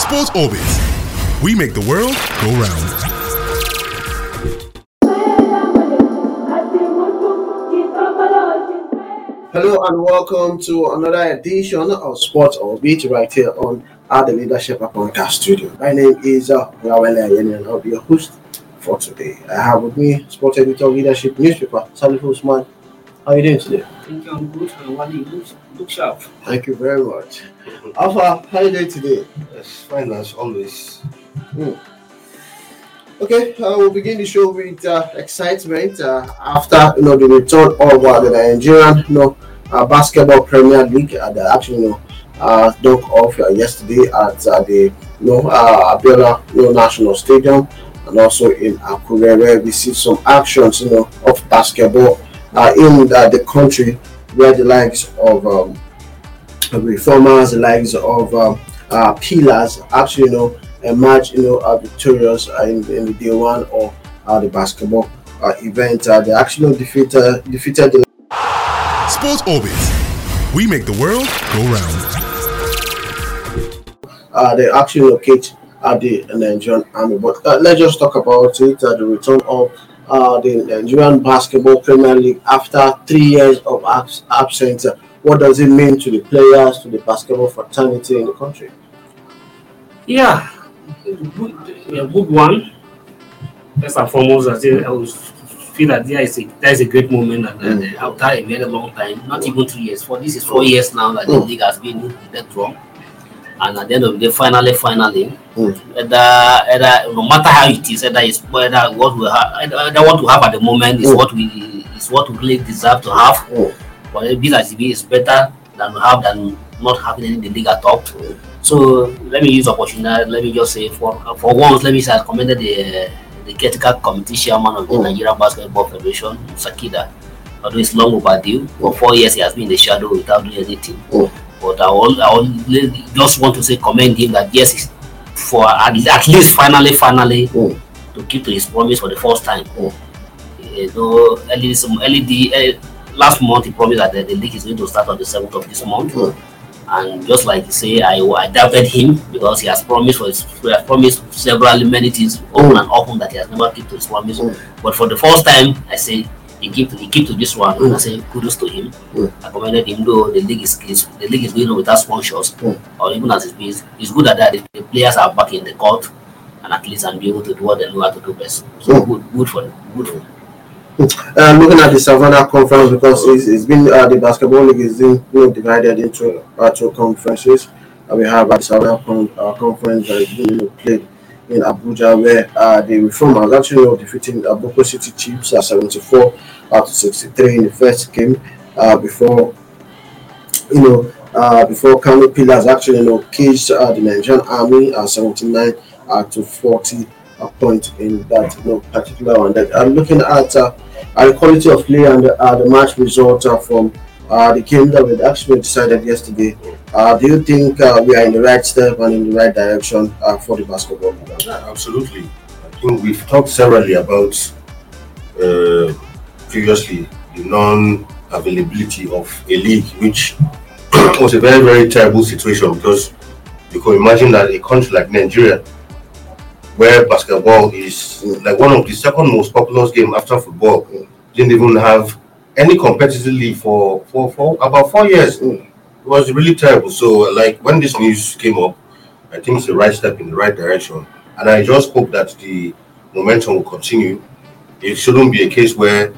Sports Orbit. We make the world go round. Hello and welcome to another edition of Sports Orbit right here on at the Leadership Podcast Studio. My name is uh, Rawele and I'll be your host for today. I have with me Sports Editor Leadership Newspaper, Salif Usman. How are you doing today? Thank you, I'm good. What you look, look sharp. Thank you very much. Alpha, how are you doing today? Yes, fine as always. Okay, uh, we'll begin the show with uh, excitement uh, after you know the return of uh, the Nigerian you know uh, basketball Premier League. Uh, that actually you know uh, dunk off uh, yesterday at uh, the you know uh, Abiola you know, National Stadium and also in Akure where we see some actions you know of basketball uh, in uh, the country where the likes of um, reformers, the likes of um, uh, pillars actually you know emerge you know are victorious uh, in, in the day one of uh, the basketball uh, event. Uh, they actually defeated defeated the Sports Orbit. We make the world go round. uh, they actually locate at the Nigerian army. But uh, let's just talk about it. Uh, the return of uh, the Nigerian Basketball Premier League after three years of abs- absence. What does it mean to the players, to the basketball fraternity in the country? Yeah, good, a good one. First and foremost, I, say, I was feel that there is a there is a great moment that Mm. after a very long time, not even three years, for this is four years now that the Mm. league has been in that wrong. And at the end of the day, finally, finally, Mm. either, either, no matter how it is, either it's whether what we have, either, what we have at the moment is Mm. what we is what we really deserve to have. Mm. But be as it be, it's better than we have than not having any the league at all. So let me use opportunity. Let me just say for for once, let me say I commended the the critical committee chairman of the Mm. Nigerian Basketball Federation, Sakida. Although it's long overdue, for four years he has been in the shadow without doing anything. Mm. But I will, I will just want to say commend him that yes, for at, at least finally, finally Mm. to keep to his promise for the first time. Mm. You know, early, some early the, uh, last month he promised that the, the league is going to start on the seventh of this month. Mm. And just like you say, I, I doubted him because he has promised for his, he has promised several many things open and open that he has never kept to his promise. Mm. But for the first time, I say he keep to he keep to this one, and I Mm. say kudos to him. Mm. I commended him though the league is, is the league is going on without sponsors, Mm. or even as it is, it's good that, that the, the players are back in the court and at least and be able to do what they know how to do best. So Mm. good, good for them. Good for them. Uh, looking at the Savannah conference because it's, it's been uh, the basketball league is you know, divided into uh, two conferences. Uh, we have the Savannah con- uh, conference that is being you know, played in Abuja, where uh, the Reformers actually know, defeating uh, City Chiefs at 74 out to 63 in the first game uh, before you know uh, before Kano Pillars actually you know caged uh, the Nigerian Army at 79 uh, to 40 uh, point in that you know, particular one. That I'm looking at uh, uh, the quality of play and uh, the match result uh, from uh, the kingdom we actually decided yesterday. Uh, do you think uh, we are in the right step and in the right direction uh, for the basketball? Yeah, absolutely. I think we've talked severally about uh, previously the non-availability of a league, which was a very, very terrible situation because you can imagine that a country like Nigeria, where basketball is like one of the second most popular game after football, didn't even have any competitive league for, for, for about four years. Mm. It was really terrible. So, like when this news came up, I think it's the right step in the right direction. And I just hope that the momentum will continue. It shouldn't be a case where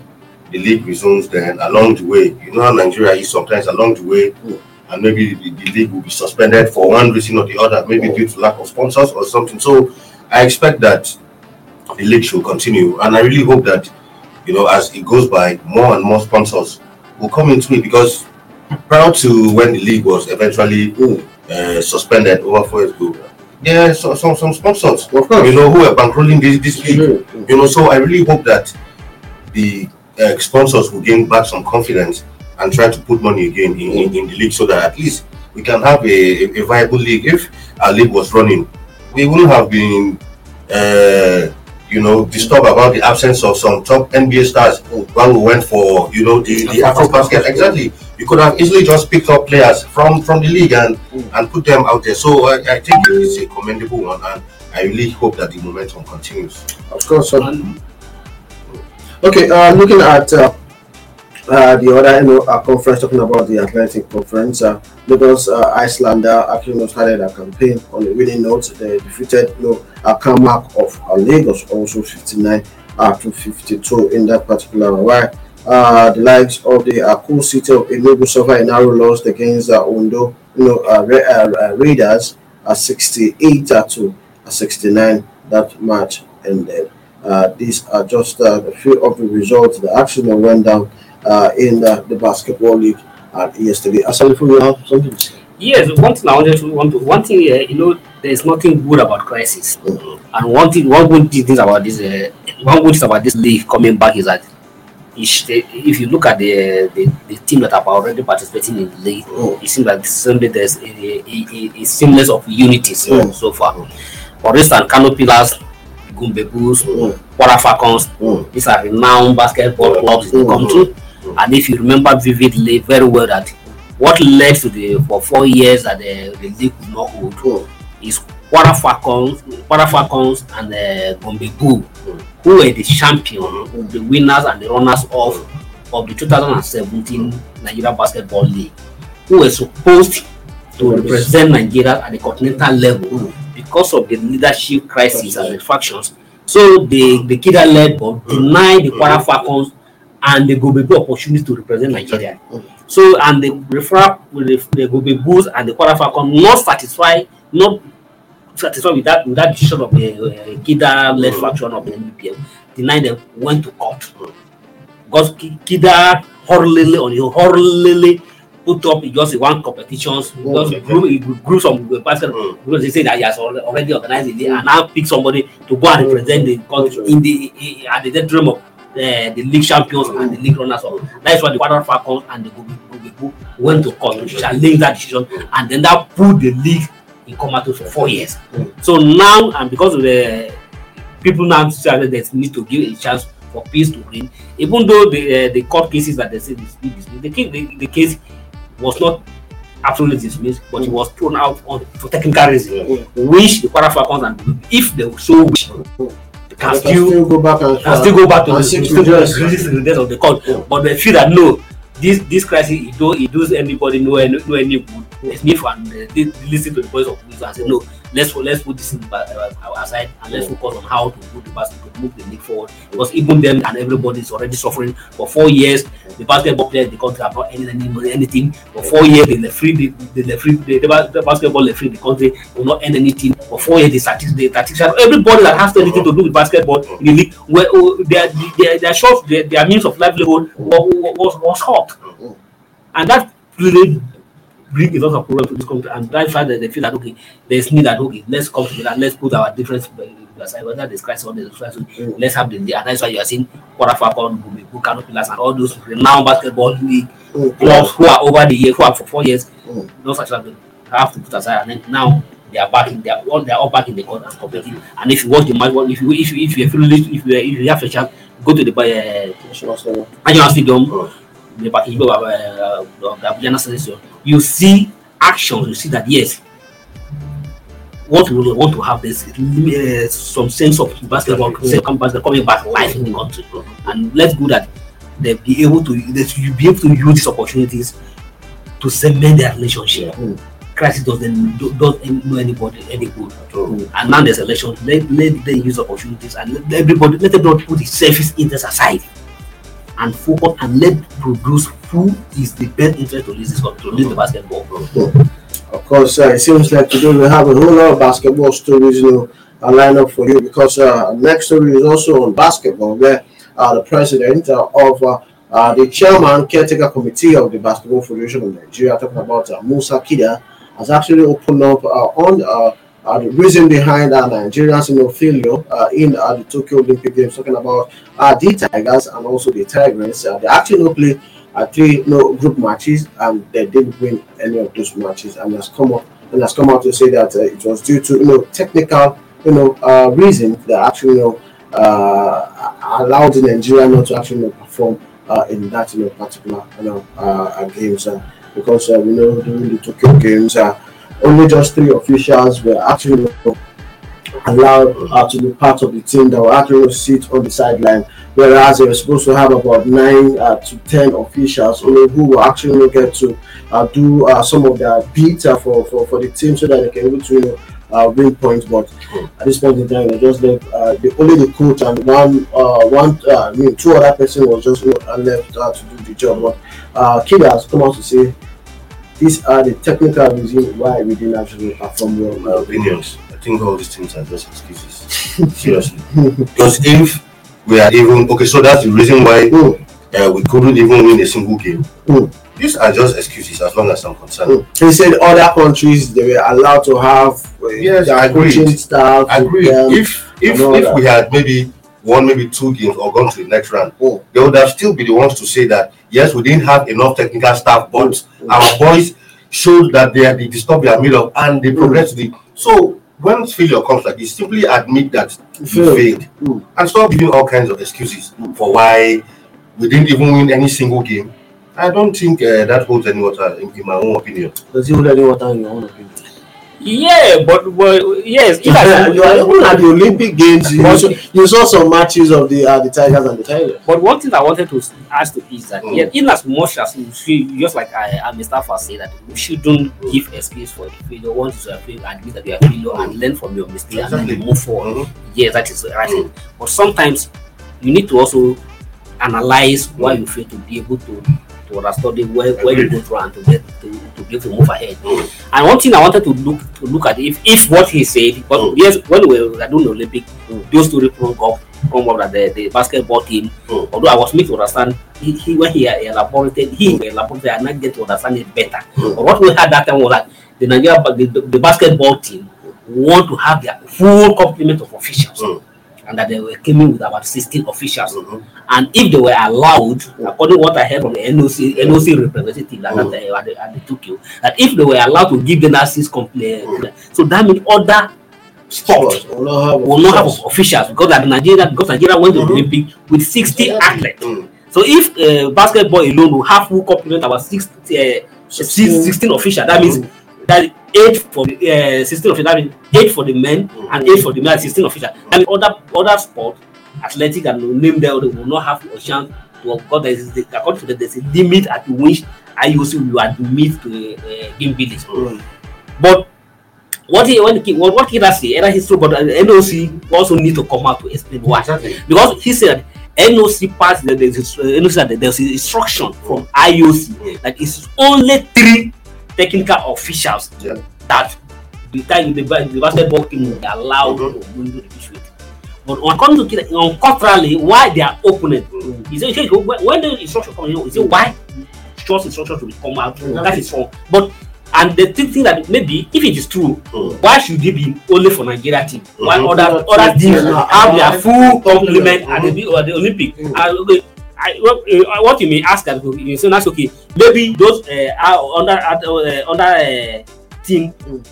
the league resumes then along the way. You know how Nigeria is sometimes along the way, Mm. and maybe the, the league will be suspended for one reason or the other, maybe Mm. due to lack of sponsors or something. So I expect that the league should continue. And I really hope that, you know, as it goes by, more and more sponsors will come into it because prior to when the league was eventually uh, suspended over four years ago, there are some, some, some sponsors, Of course. you know, who are bankrolling this, this league. You know, so I really hope that the uh, sponsors will gain back some confidence and try to put money again in, in, in the league so that at least we can have a, a viable league. If our league was running, we wouldn't have been, uh, you know, disturb about the absence of some top NBA stars when we went for, you know, the, the AfroBasket. Exactly. You could have easily just picked up players from, from the league and, and put them out there. So I, I think it's a commendable one and I really hope that the momentum continues. Of course. So, okay, uh, looking at uh, uh, the other you know, uh, conference, talking about the Atlantic Conference, uh, Lagos uh, Islander actually you know, started a campaign on a winning note. They defeated you know, a comeback of uh, Lagos, also 59 uh, to 52 in that particular one. Uh, the likes of the uh, Coal City of Enugu suffered a narrow loss against uh, Ondo, you know, uh, Ra- uh, uh, Raiders at 68 uh, to uh, 69 that match ended. Uh, these are just uh, a few of the results The actually went down uh, in the, basketball league uh, yesterday. Asalifu, you have something to say? Yes, one thing I wanted to want to one thing uh, you know there's nothing good about crisis, and one thing one good thing about this uh, one good thing about this league coming back is that if you look at the, the the team that are already participating in the league, Mm. it seems like suddenly there's a, a, a, a seamless of unity so, Mm. so far. For instance, Kano Pillars, Gombe Bulls, Mm. Kwara Falcons, these are renowned basketball clubs in the country. And if you remember vividly very well that what led to the for four years that the, the league could not hold Mm. is Kwara Falcons, Kwara Falcons and uh, Gombe Bull, who were the champion, the winners and the runners of of the 2017 Nigeria Basketball League, who were supposed to represent Nigeria at the continental level because of the leadership crisis and the factions. So the the Kida led denied the Kwara Falcons and the Gombe Bull opportunity to represent Nigeria. Mm. So and the referral with the, Gombe Bulls and the Kwara Falcons not satisfied, not satisfied with that with that decision of the uh, Kida led mm. faction of the NPM, denied them went to court. Mm. Because Ki- Kida hurriedly on your hurriedly put up just one competitions, just group, he grew some basket because they say that he has already organized it and now pick somebody to go and represent the country in the at the detriment of uh, the league champions and the league runners up. That's why the Kwara Falcons and the Gombe went to court to challenge that decision and then that put the league in comatose for four years. So now and because of the people now say that need to give a chance for peace to reign, even though the uh, the court cases that they say is dismissed, the, case- the, the case was not absolutely dismissed, but it was thrown out on for technical reasons, which the Kwara Falcons and if they so wish, can They still go back and, and still go back to the seek still to the redress of the court. Yeah. But they feel that no, this this crisis it do it does anybody no any no any good. It's me and uh, listen to the voice of wisdom and say no, let's let's put this in uh, aside and let's focus on how to move the basketball to move the league forward because even them and everybody is already suffering for four years. The basketball players the country have not earned any anything for four years. The referee, the, the, referee, the, the, the basketball in the country will not earn anything for four years. The statistics, the statistics, everybody that has anything to do with basketball in the league, were, oh, their, their, their short, their, their means of livelihood was, was, was hot. And that really bring a lot of problems to this country. And that's why they they feel that okay, there's need that okay, let's come together, let's put our difference aside, whether there's crisis or there's crisis, let's have the day. And that's why you are seeing Falcon, Gombe, Kano Pillars, and all those renowned basketball league Mm. clubs who are over the year, who are for four years, Mm. no such thing have to put aside. And then now they are back in, they are all they are all back in the court and competing. And if you watch the match, if you if you if you feel if you if you have a chance, go to the uh, National Stadium. Stadium, the uh, of the Abuja National you see actions, you see that yes, what we want to have is uh, some sense of basketball, second basketball coming back live in the country, and let's go that. They be able to should be able to use these opportunities to cement their relationship. Mm. Crisis doesn't do- doesn't know anybody any good. And now there's election. Let let them use opportunities and let everybody let them not put the selfish interest aside and focus and let produce who is the best interest to lead this to lead the basketball. Of course, uh, it seems like today we have a whole lot of basketball stories, you know, uh, lined up for you because uh, next story is also on basketball, where uh, the president uh, of uh, uh, the chairman caretaker committee of the Basketball Federation of Nigeria, talking about Musa Kida, has actually opened up on uh, uh, the reason behind uh, Nigerians you failure uh, in uh, the Tokyo Olympic Games, talking about uh, D'Tigers and also D'Tigress. Uh, they actually no play uh, three know, group matches and they didn't win any of those matches and has come up and has come out to say that uh, it was due to you know technical you know uh, reason that actually you know uh, allowed Nigeria not to actually you know, perform uh, in that you know, particular you know, uh, games uh, because uh, we know during the Tokyo games uh, only just three officials were actually allowed uh, to be part of the team that were actually sit on the sideline, whereas they were supposed to have about nine uh, to ten officials know, who will actually get to uh, do uh, some of their beats uh, for, for, for the team so that they can able to you know, uh, win points. But at this point in time, they just left uh, the only the coach and one uh, one uh, I mean two other person was just know, left uh, to do the job. But uh, Kida has come out to say these are the technical reasons why we didn't actually perform well. my opinions. I think all these things are just excuses. Seriously. Because if we are even okay, so that's the reason why Mm, uh, we couldn't even win a single game. Mm. These are just excuses as long as I'm concerned. mm. He said other countries they were allowed to have uh, Yes, their agreed. coaching staff. I with agree. them. If if if that. we had maybe won maybe two games or gone to the next round, Mm. they would have still be the ones to say that yes, we didn't have enough technical staff, but Mm. our boys showed that they are the, stuff they are made of and they Mm. progressed. The, so when failure comes like this, simply admit that you Failed. failed Mm. and stop giving all kinds of excuses for why we didn't even win any single game. I don't think uh, that holds any water in, in my own opinion. Does he hold any water in your own opinion? Yeah, but well, yes. I, you are even at the Olympic Games. You, saw, you saw some matches of the uh, D'Tigers and D'Tigress. But one thing I wanted to ask to is that Mm. yeah, in as much as we should, just like I, I Mr. Fast say that we shouldn't give excuse for failure. Once you are failure, admit that you are failure and learn from your mistake and then move forward. Mhm. Yes, that is right. Mm. But sometimes you need to also analyze why you fail to be able to to understand where, where you go through and to get to, to to move ahead. Mm. And one thing I wanted to look to look at if if what he said, but Mm. yes, when we were doing the Olympic, Mm. those two come up come up that the, the basketball team Mm. although I was made to understand he, he when he elaborated he elaborated and not get to understand it better. Mm. But what we had that time was that the Nigeria the, the, the basketball team want to have their full complement of officials. Mm. And that they were coming with about 16 officials. Mhm. And if they were allowed, according to what I heard from the NOC, NOC representative at, Mm. that, uh, at, the, at the Tokyo, that if they were allowed to give them that six complete, so that means other sports Will not have will not have officials. officials because like Nigeria, because Nigeria went to the Mhm. Olympic with 60 athletes. Mm. So if uh, basketball alone will have full complement about six, uh, six, 16 officials, that means that eight for the uh, 16 officials, that means eight for the men and eight for the men, 16 officials. And other other sport, athletic and name them, they will not have a chance to because there is the, according to the, there's a limit at which IOC will admit to uh, game village. Mm. But what he when he, what, what he does say, either true, but the NOC also need to come out to explain why. Exactly. Because he said NOC passed the, the, the NOC that there's instruction from IOC that it's only three technical officials Yeah. that the time the, the basketball team allowed Mhm. to go into the issue. But on according to Kida, on contrarily, why their opponent he said he said, when the instruction comes, you know, he said why short instruction to come out. That is wrong. But and the thing, that maybe if it is true, Mm. why should it be only for Nigeria team? Why Mhm. other other teams have their full complement Mhm. at the at the Olympic? And okay, I, what, uh, what you may ask that you say that's okay. Maybe those uh, are under uh, under uh, team Mm.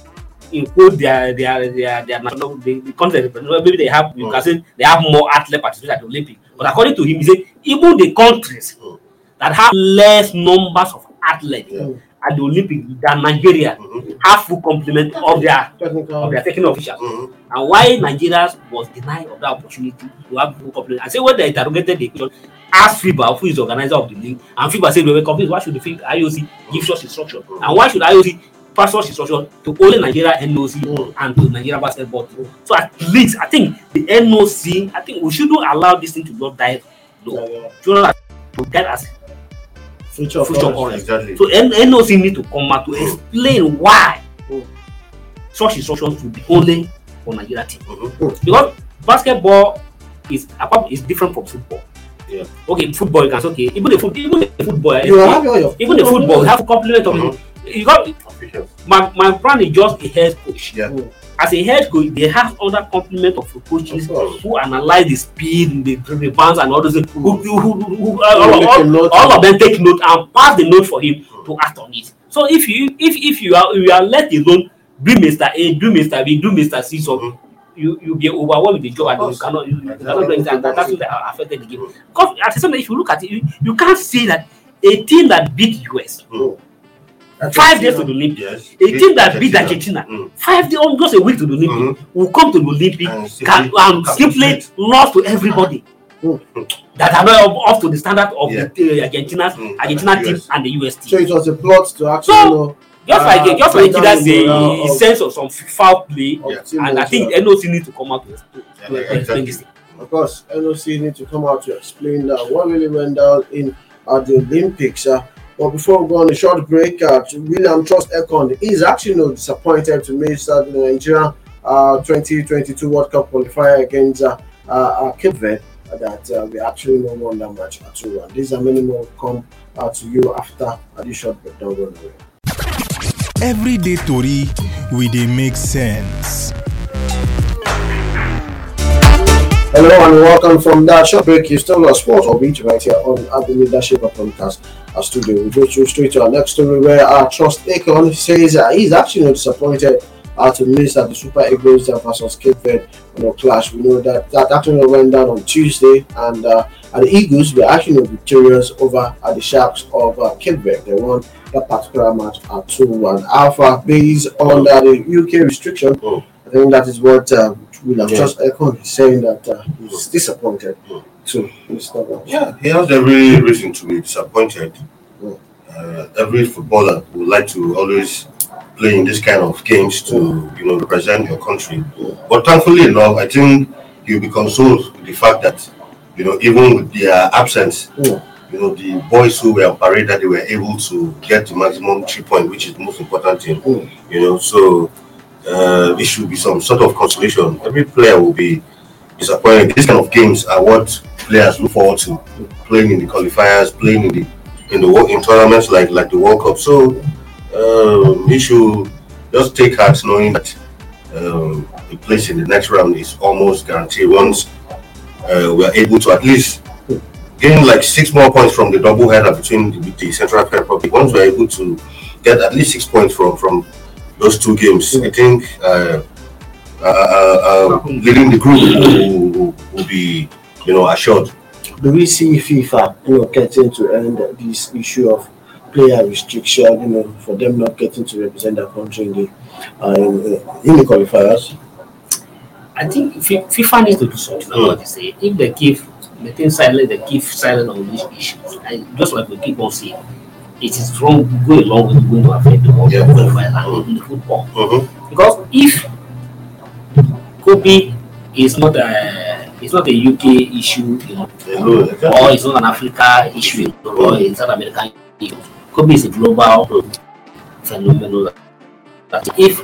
include their their their their national the, the country maybe they have you Mm. can say they have more athletes participate at the Olympic. But according to him, he say even the countries Mm. that have less numbers of athletes Yeah. at the Olympic than Nigeria Mhm. have full complement of their Technical. of their technical officials. Mhm. And why Nigeria was denied of that opportunity to have full complement. I say when they interrogated the question, ask FIBA, who is the organizer of the league, and FIBA said we were confused. Why should the FIBA IOC give such instruction? And why should IOC pass such instruction to only Nigeria NOC Mm. and to Nigeria basketball? So at least I think the NOC, I think we shouldn't allow this thing to not die low. Yeah, yeah. Should not to get us Future, Future current. Exactly. So N- NOC need to come out to explain why Mm. such instructions will be only for Nigeria team. Mhm. Because basketball is is different from football. Yeah. Okay, football you can say okay, even the foot even the football eh, You have all your even the football you have a complement of Mhm. You got Officials. my my friend is just a head coach. Yeah. Mm. As a head coach, they have other complement of coaches Of who analyze the speed, the the bounce, and all those things. Who, who, who, all, all, all of of them take note and pass the note for him to act on it. So if you if if you are you are let alone do Mr. A, do Mr. B, do Mr. C, so Mhm. You you be overwhelmed with the job and you cannot you, you cannot do anything and that, that's what affected the game. Because at the same time, if you look at it, you, you can't say that a team that beat the US five days to the Olympics, Yes. a team that beat Argentina Mm. five days almost a week to the Olympics will come to the Olympics And can, simply and simply capitulate. lost to everybody Mm. that are not up, to the standard of Yeah. the uh, Argentina's Mm. Argentina And team US. and the US team. So it was a plot to actually So, you know, Just like uh, just like down that's the a, morale a of- sense of some foul play, of Yeah. team and I think also. NOC need to come out to, to, Yeah, to yeah, explain exactly. this. thing. Of course, NOC need to come out to explain that what really went down in at the Olympics. Uh, but before we go on a short break, uh, to William Troost-Ekong is actually not disappointed to miss uh, the Nigerian uh, 2022 World Cup qualifier against uh, uh, uh, Cape Verde. uh, That uh, we actually no won that match at all. And these are many more come uh, to you after uh, this short break. Don't go nowhere. Everyday tori we dey make sense. Hello and welcome from that short break. You still Sports Orbit right here on the Leadership Podcast our studio. We go straight to our next story where our Troost-Ekong says uh, he's actually not disappointed uh, to miss that the Super Eagles uh, versus Cape Verde you know, clash. We know that that actually went down on Tuesday and uh, and the Eagles were actually victorious over uh, the Sharks of uh, Cape Verde. They won that particular match at 2 1 Alpha based on uh, the UK restriction. Mm. I think that is what uh, William Yeah. Ekong is saying that uh, he's disappointed Mm. Yeah, he has every reason to be disappointed. Mm. Uh, every footballer would like to always play in this kind of games to, you know, represent your country. But thankfully enough, I think you'll be consoled with the fact that, you know, even with their absence, Mm. you know, the boys who were on parade that they were able to get the maximum three point, which is the most important thing. Mm. You know, so uh, it should be some sort of consolation. Every player will be disappointed. These kind of games are what players look forward to playing in the qualifiers, playing in the in the in tournaments like like the World Cup. So um, he should just take heart knowing that um, the place in the next round is almost guaranteed. Once uh, we are able to at least gain like six more points from the double header between the, the Central African Republic. Once we are able to get at least six points from from those two games, I think. Uh, uh, uh, uh, leading the group will, will be, you know, assured. Do we see FIFA, you know, getting to end this issue of player restriction, you know, for them not getting to represent their country in the uh, in, in the qualifiers? I think FIFA needs to do something about this. eh. If they keep maintain silent, they keep silent on these issues. And just like we keep on saying, it is wrong go along with going to affect the world Yeah. qualifiers and even the football. Mhm. Because if Kobe is not a it's not a UK issue, you know, Hello, or it's not an Africa issue, or it's not American issue. Kobe is a global phenomenon. That if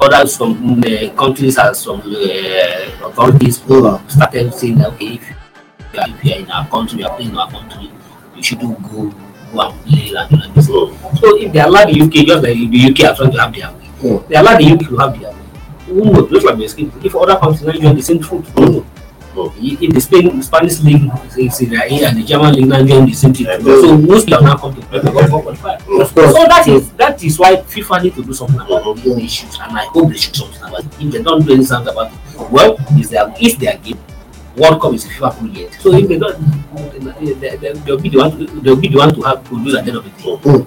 other some uh, countries and some uh, authorities started saying that okay, if you are, if you are in our country, you are playing in our country, you shouldn't go go and play and do like this. So, So if they allow the UK, just like the UK are trying to have their way, Mm. they allow the UK to have their way. Who knows? Just like the if other countries now join the same troop, who knows? Mm. If the Spain Spanish league is in there and the German league now the same Yeah. so most people now come to play the World Of course. So that is that is why FIFA need to do something about Mhm. these issues, and I hope they should do something about it. If they don't do anything about it, well, it's their it's their game. World Cup is a FIFA project. So if they don't, they, they, they, they'll be the one to, they'll be the one to have to lose at the end of the day.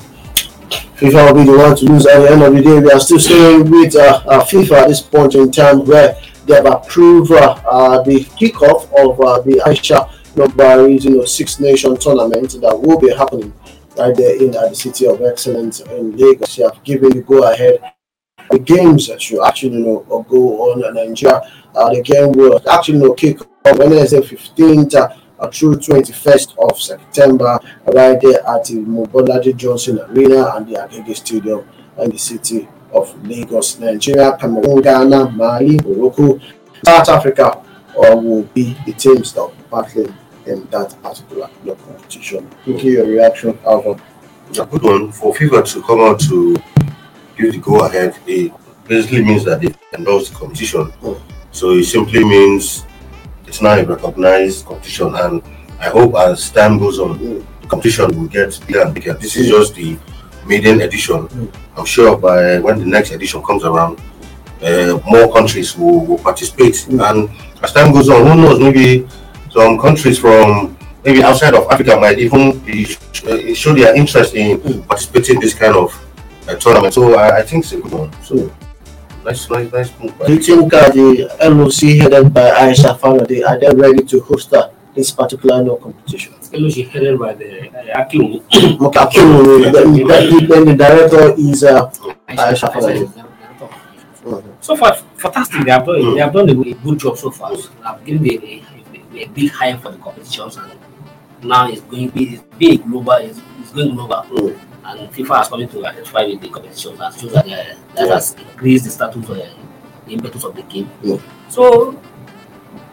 FIFA will be the one to lose at the end of the day. We are still staying with uh, uh, FIFA at this point in time where they have approved uh, the kickoff of uh, the Aisha Buhari, you know, Six Nation tournament that will be happening right there in uh, the City of Excellence in Lagos. They have given the go ahead. The games that should actually you know, go on in Nigeria. Uh, the game will actually you know, kick off Wednesday 15th uh, uh, through 21st of September right there at the Mobolaji Johnson Arena and the Agege Stadium in the city of Lagos, Nigeria, Cameroon, Ghana, Mali, Morocco, South Africa uh, will be the teams that battling in that particular you know, competition. Give your reaction, Alvin. It's a good one for FIFA to come out to give the go ahead. It basically means that they endorse the competition. Mm. So it simply means it's now a recognized competition, and I hope as time goes on, Mm. the competition will get bigger and bigger. This is Mm. just the maiden edition. Mm. I'm sure by when the next edition comes around, uh, more countries will, will participate. And as time goes on, who knows? Maybe some countries from maybe outside of Africa might even be, uh, show their interest in participating in this kind of uh, tournament. So I, I think it's a good one. So nice, nice, nice move. Do you think uh, the LOC headed by Aisha Falode are they ready to host uh, this particular no competition? LOC headed by the uh. Okay, Akinwumi, then, then, then the director is uh, Aisha Aisha Falode. Falode. So far, fantastic. They have done, they have done a good job so far. I've given a, a, a big hype for the competitions, and now it's going to be it's big global. It's, it's going global, Mm. and FIFA has come to identify with the competitions and shows that uh, that Yeah. has increased the status of uh, the impetus of the game. Yeah. So,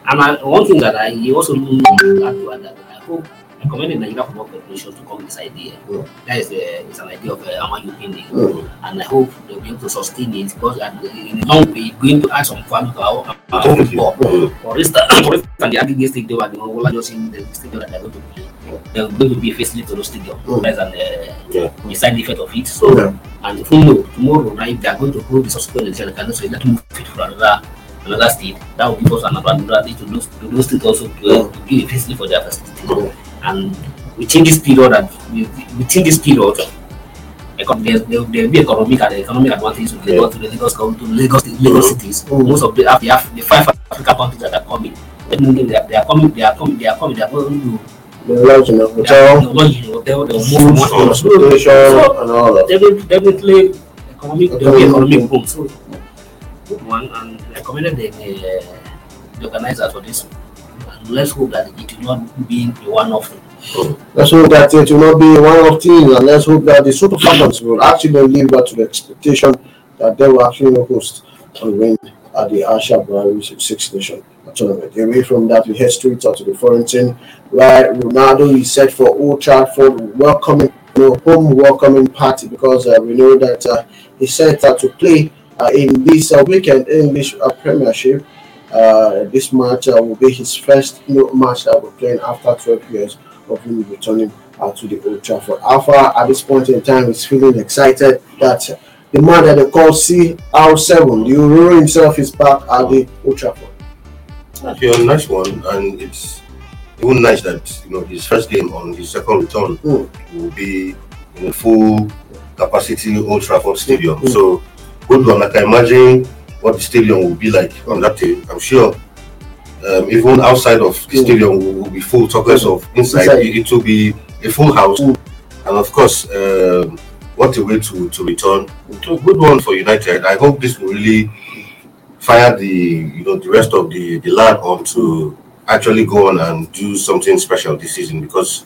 and I, one thing that I also need to add that I hope I commend the Nigeria Football Federation to come with this idea. Yeah. That is uh, it's an idea of uh, Ama European League Mm. and I hope they'll be able to sustain it because at the- in the long way, going to add some value to our, our football. Mm. For instance, for instance, the Agege stadium at the Ola just in the stadium that they're going to play, they're going to be facelift to the stadium, Mm. less than uh, Yeah. the side effect of it. So, Yeah. and if we know tomorrow night they are going to hold the subsequent election, they can just say, let's move it for another another state. That will give us another advantage to those to those states also to, uh, to give a facelift for their facility. And within this period, and within this period, there there will be economic and economic advantage to Lagos to the Lagos to Lagos Lagos cities. Mm. Most of the Af- the, the five African countries that are coming, they are, they are coming, they are coming, they are coming, they are going to The the hotel, going hotel, they food, move from one to another. transportation, and all that. Definitely, economic, there will be Economic boom. boom. So good one, and I commended the, the organizers for this. Let's hope that it will not be a one-off. thing. Let's hope that it will not be one of things, and let's hope that the Super Falcons will actually live up to the expectation that they will actually host and win at the Aisha Buhari Six Nation tournament. Away from that, we head straight out to the team, where Ronaldo is set for Old Trafford welcoming, you know, home welcoming party because uh, we know that uh, he's set uh, to play in this uh, weekend English uh, Premiership. Uh, this match uh, will be his first match that we're playing after 12 years of him returning uh, to the Old Trafford. Alpha at this point in time is feeling excited that the man that they call CR7, the Aurora himself, is back at the Old Trafford. Actually, a nice one, and it's even nice that you know his first game on his second return Mm. will be in a full capacity Old Trafford Stadium. Mm. So good one. Like I can imagine what the stadium will be like on that day. I'm sure. Um, even outside of the stadium will, will be full. Talk less of inside. Inside. It, it will be a full house, and of course, um, what a way to to return. So good one for United. I hope this will really fire the you know the rest of the the lad on to actually go on and do something special this season because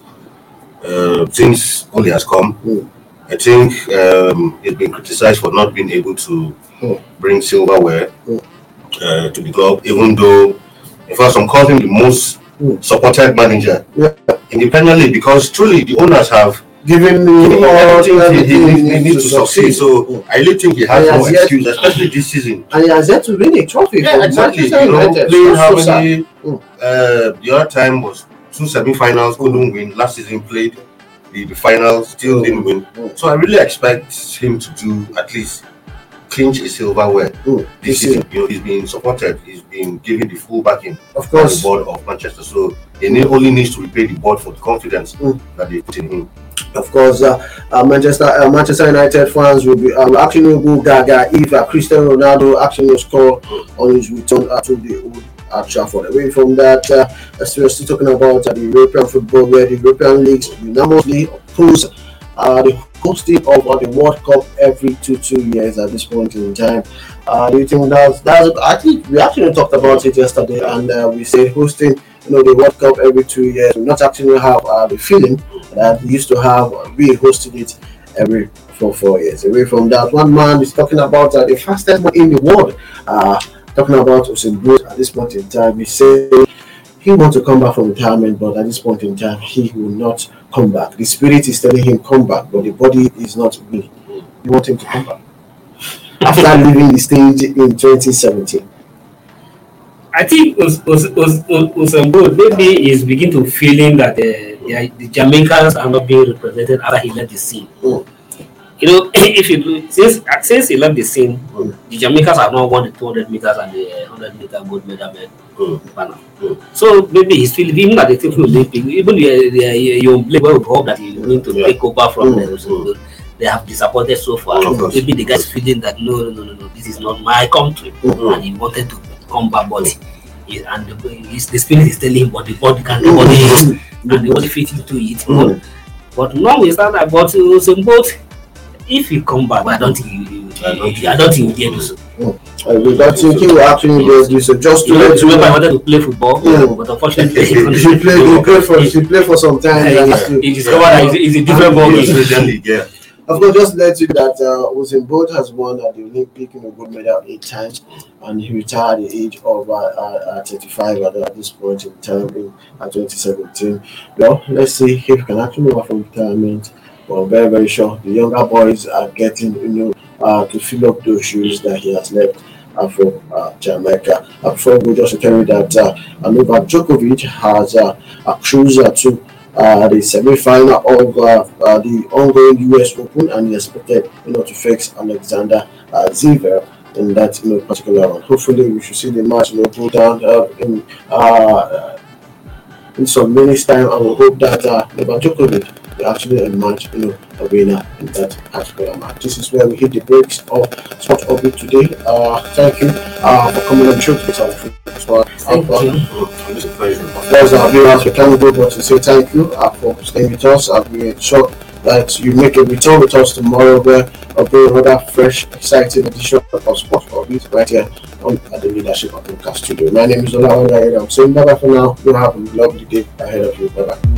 uh, since Ole has come, Mm. I think um, he's been criticized for not being able to Mm. bring silverware Mm. uh, to the club, even though in fact some call him the most Mm. supported manager Yeah. in the Premier League because truly the owners have given me him all everything he, he, everything he needs to succeed. So Mm. I really think he has He no has yet- excuse, especially this season. and he has yet to win a trophy. Yeah, exactly. You know, playing how many? Uh, the other time was two semi-finals, couldn't win. Last season played the, the final, still didn't win. Mm. So I really expect him to do at least clinch a silverware Mm. this season. You know, he's been supported. He's been given the full backing Of by the course, board of Manchester. So he need, only needs to repay the board for the confidence Mm. that they put in him. of course, uh, uh, Manchester uh, Manchester United fans will be um, actually will go gaga if Cristiano Ronaldo actually will score on his return to the uh, Trafford. Away from that, uh, we're still talking about uh, the European football, where the European leagues unanimously oppose uh, the hosting of uh, the World Cup every two two years at this point in time. Uh, do you think that's that's? I think we actually talked about it yesterday, and uh, we said hosting you know the World Cup every two years will not actually have uh, the feeling that we used to have. uh, We hosted it every four four years. Away from that, one man is talking about uh, the fastest man in the world. Uh, talking about Usain Bolt at this point in time. He said he wants to come back from retirement, but at this point in time, he will not come back. The spirit is telling him come back, but the body is not willing. You want him to come back after leaving the stage in 2017. I think Us- Us- Us- Us- Usain Bolt maybe is begin to feeling that the, the, the Jamaicans are not being represented after he left the scene. Mm. You know, if you since since he left the scene, mm. the Jamaicans have not won the 200 meters and the 100 meter gold medal mm. Mm. So maybe he's feeling even at the Tokyo Olympic, even the, the, you play well, hope that he's going to yeah. take over from mm. them. So they have disappointed so far. Mm. Maybe the guy's feeling that no, no, no, no, this is not my country, mm. and he wanted to come back, but. He, and the, the spirit is telling him, but the body can't, the body, and the body fits into it. But, but now we start that, but uh, both if you come back, I don't think you, you, I don't, think, I don't think you do so. Mm. I was not thinking you actually do so. Just to let you know, I wanted to play football, mm. but unfortunately, he played. He played for. He played for some time. He discovered that it's a different ball game. Yeah. Of course, just let you that uh, Usain Bolt has won at the Olympic you know, gold medal eight times, and he retired at the age of uh, uh, 35 at, at this point in time in uh, 2017. Well, let's see if he can actually move from retirement well, very, very sure the younger boys are getting, you know, uh, to fill up those shoes that he has left uh, for uh, Jamaica. Uh, before we just tell you that uh, Novak Djokovic has uh, a cruiser to uh, the semi-final of uh, uh, the ongoing U.S. Open, and he expected, you know, to face Alexander uh, Zverev in that, you know, particular one. Hopefully, we should see the match, you know, go down uh, in uh, in some minutes' time, and we hope that uh, Novak Djokovic actually you know, a winner in that particular match. This is where we hit the brakes of Sport Orbit today. Uh, thank you uh, for coming on the show to this well. Thank uh, you. It's a pleasure. Of course, our viewers, we can't go but to say thank you uh, for staying with us. Uh, we sure that you make a return with us tomorrow where I'll bring another fresh, exciting edition of Sport Orbit right here on at the Leadership of Podcast Studio. My name is Ola I'm saying bye bye for now. You have a lovely day ahead of you. Bye bye.